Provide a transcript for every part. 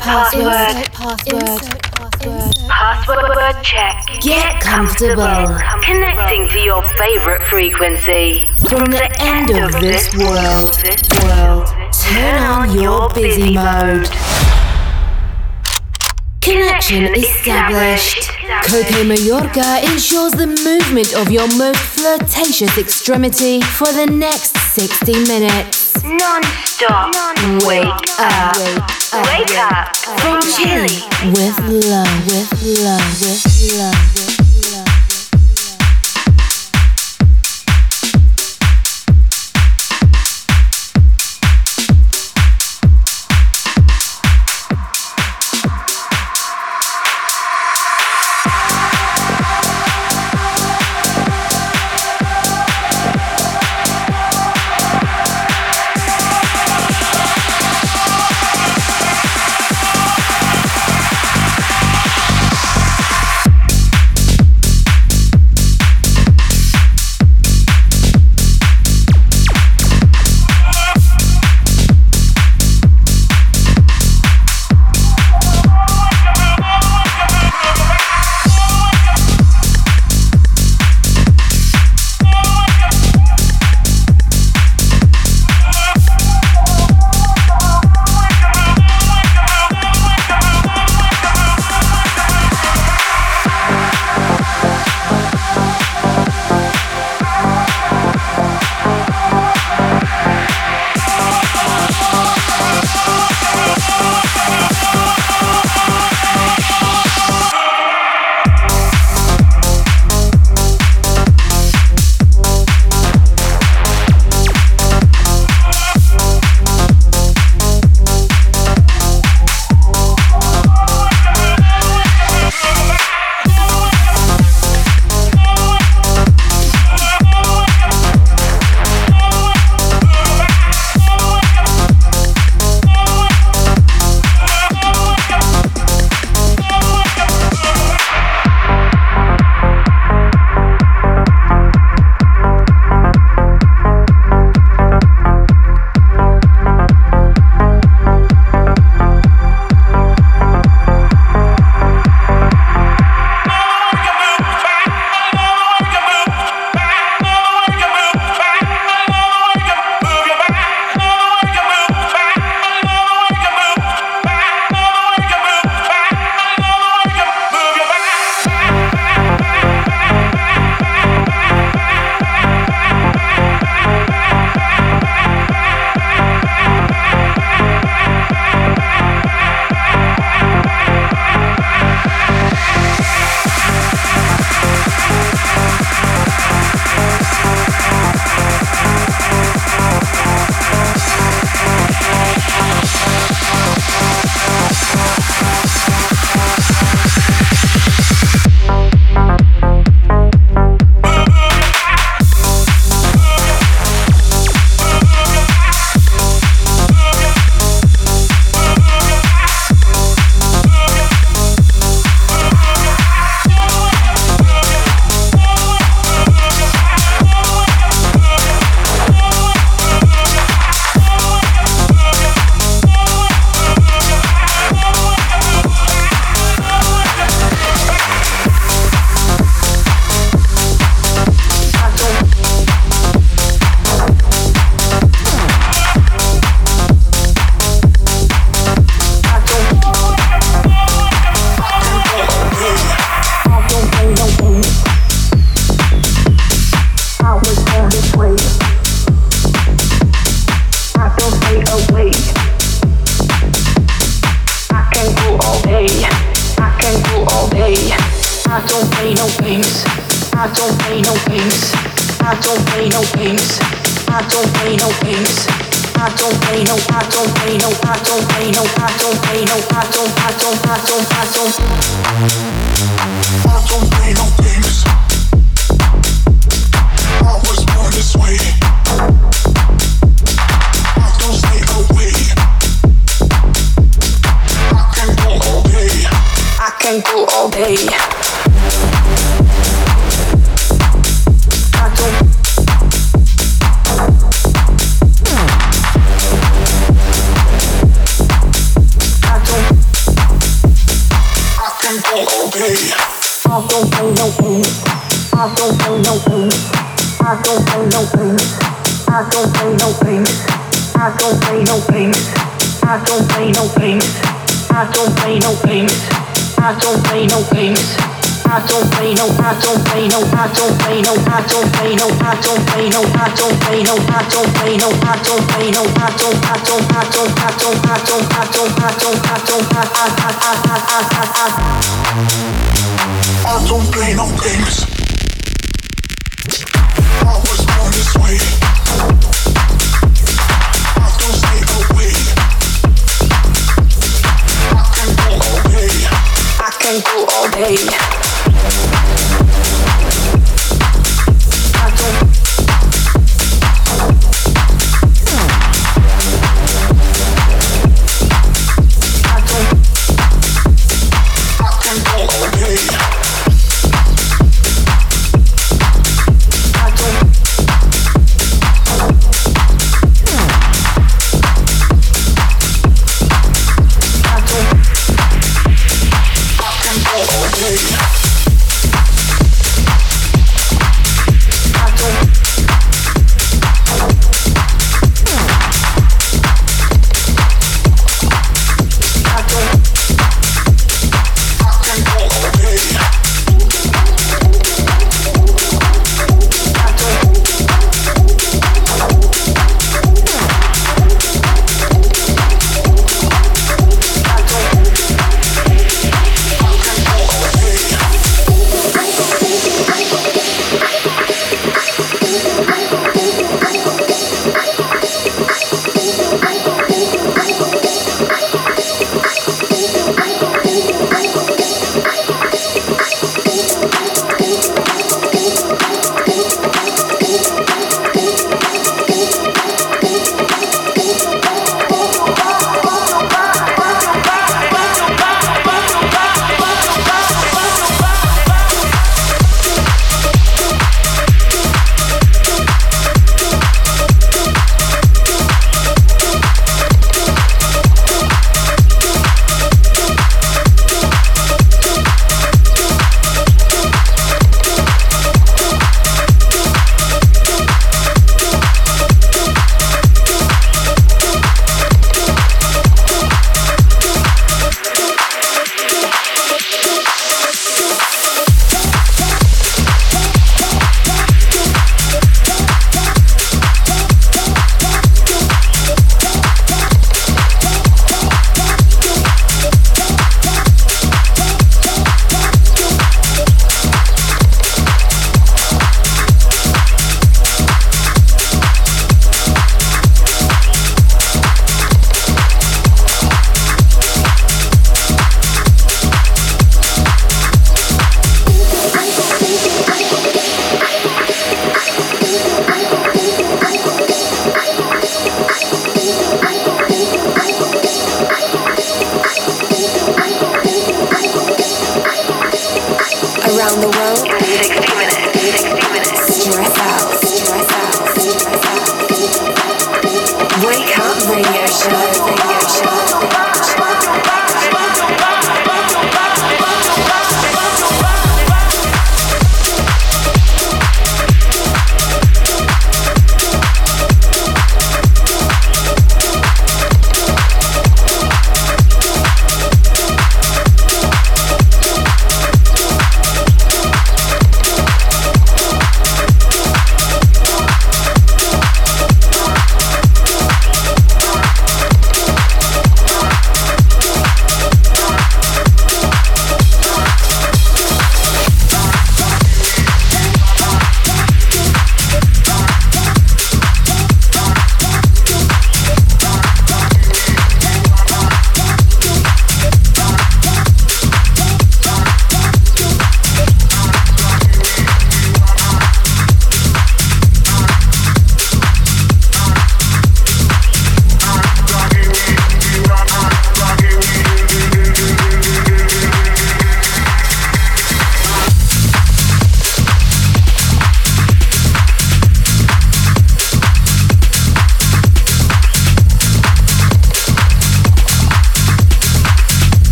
Insert password. Insert password. Password check. Get comfortable. Connecting to your favorite frequency. From the end of this world, world, turn on your busy mode. Connection established. Coke Mayorga ensures the movement of your most flirtatious extremity for the next 60 minutes. Non-stop. Wake up. Wake up. From Chile with love, with love, with love, with love. I don't play no games. I don't play no. I don't play no. I don't play no. I don't play no. I don't play no. I don't play no. I don't play no. I don't. I don't. I don't. I don't. I don't. I don't. I don't. I don't. I don't. I. I. I. I. I. I. I. I I don't. I. I don't. I. I.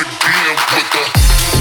Again with the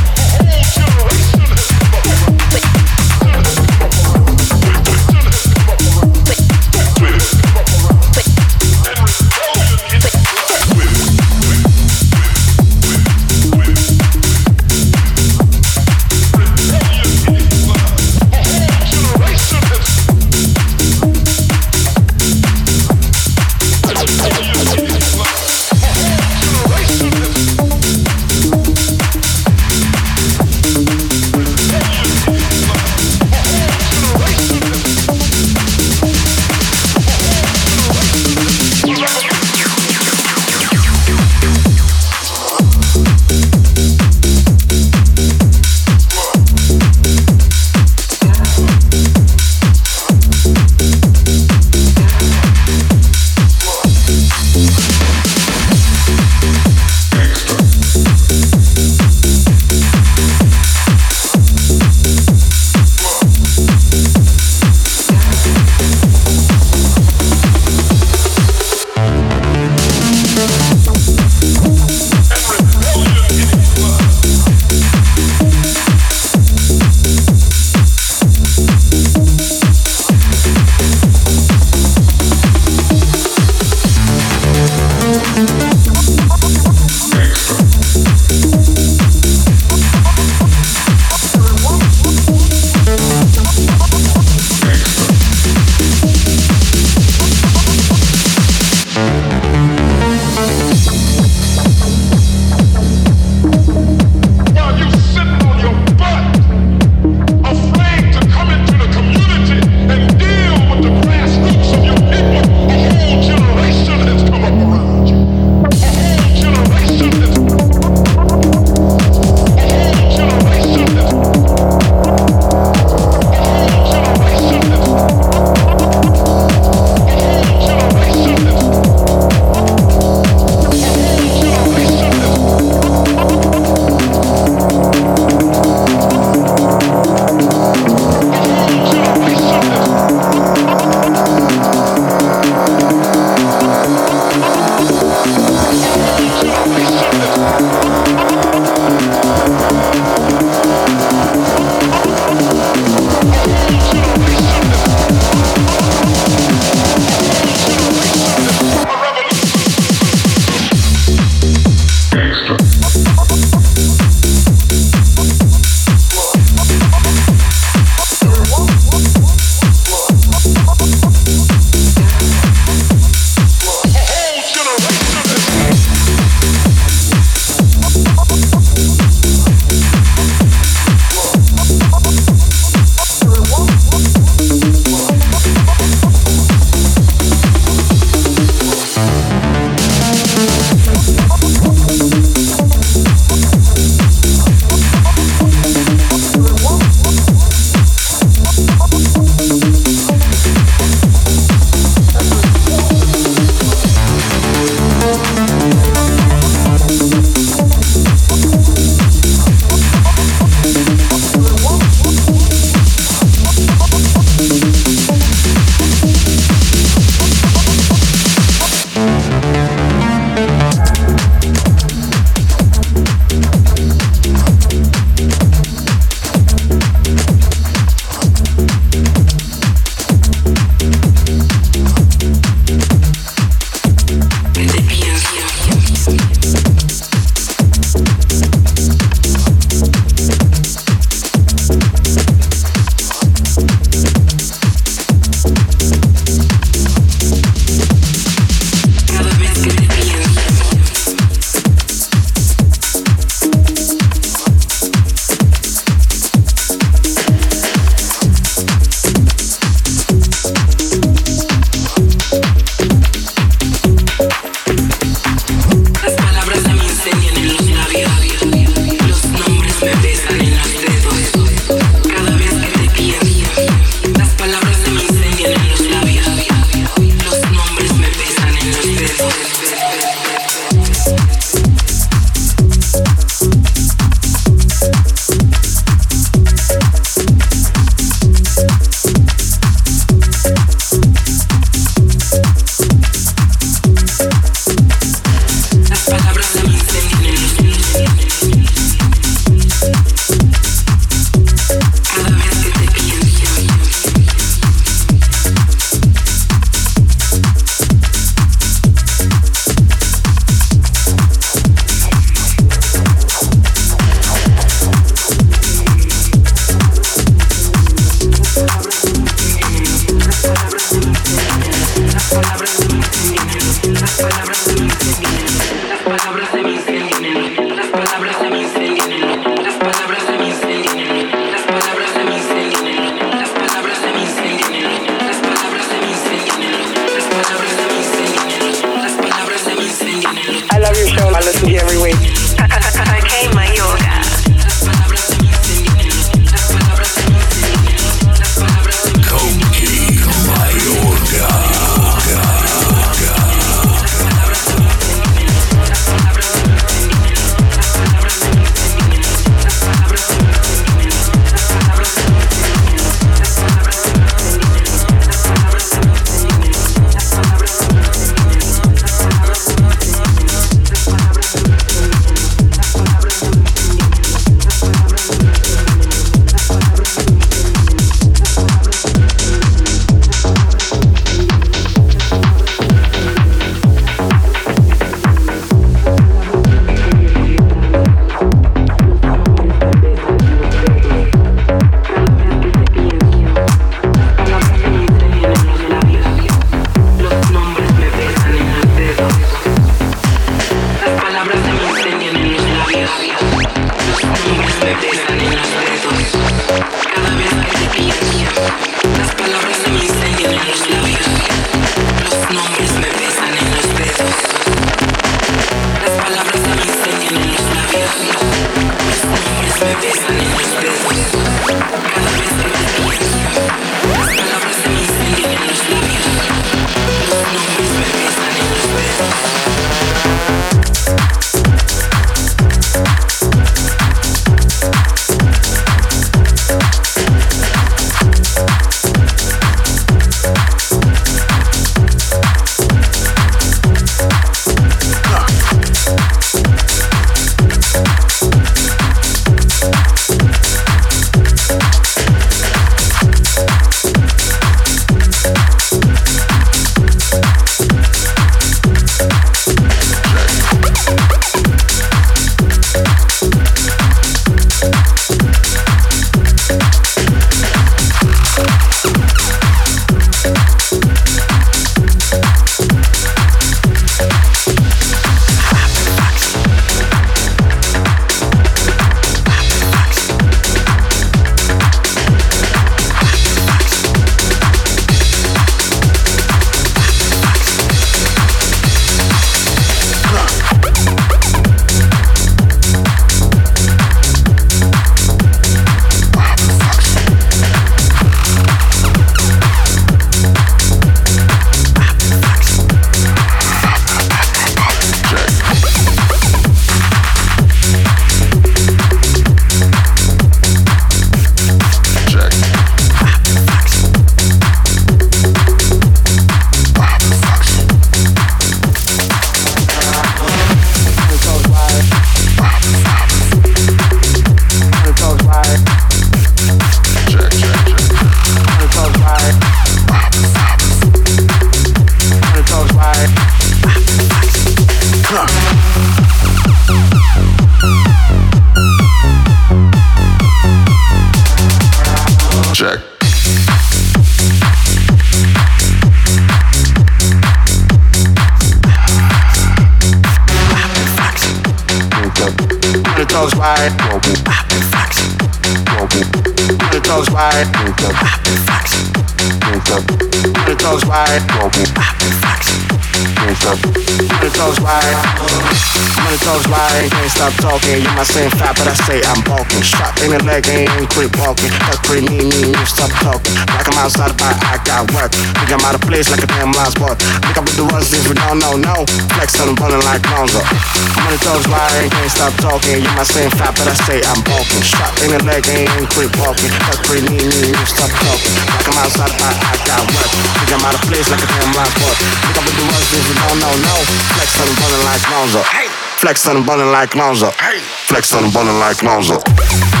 Like I'm outside, but I got work. Think I'm out of place like a damn lost boy. Think I'm with the ones if you don't know, no. Flex on them running like Lonzo. I'm on the toes wide, can't stop talking. You might say fat, but I say I'm bulking. Shot in the leg, ain't creep walking. That's pretty mean, mean, you stop talking. Like I'm outside, but I got work. Think I'm out of place like a damn lost boy. Think I'm with the ones if you don't know, no. Flex on them running like Lonzo. Hey. Flex on them running like Lonzo. Hey. Flex on them running like Lonzo.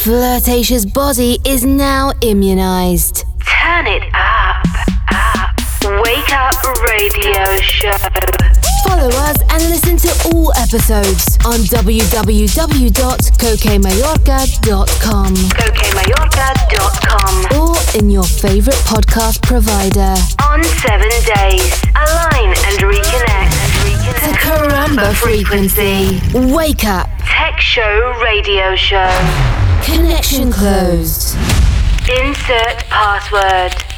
Flirtatious body is now immunized. Turn it up, up. Wake up radio show. Follow us and listen to all episodes on www.cokemayorga.com. CokeMayorga.com. Or in your favorite podcast provider. On seven days. Align and reconnect. The Caramba frequency. Wake up. Tech Show Radio Show. Connection closed. Insert password.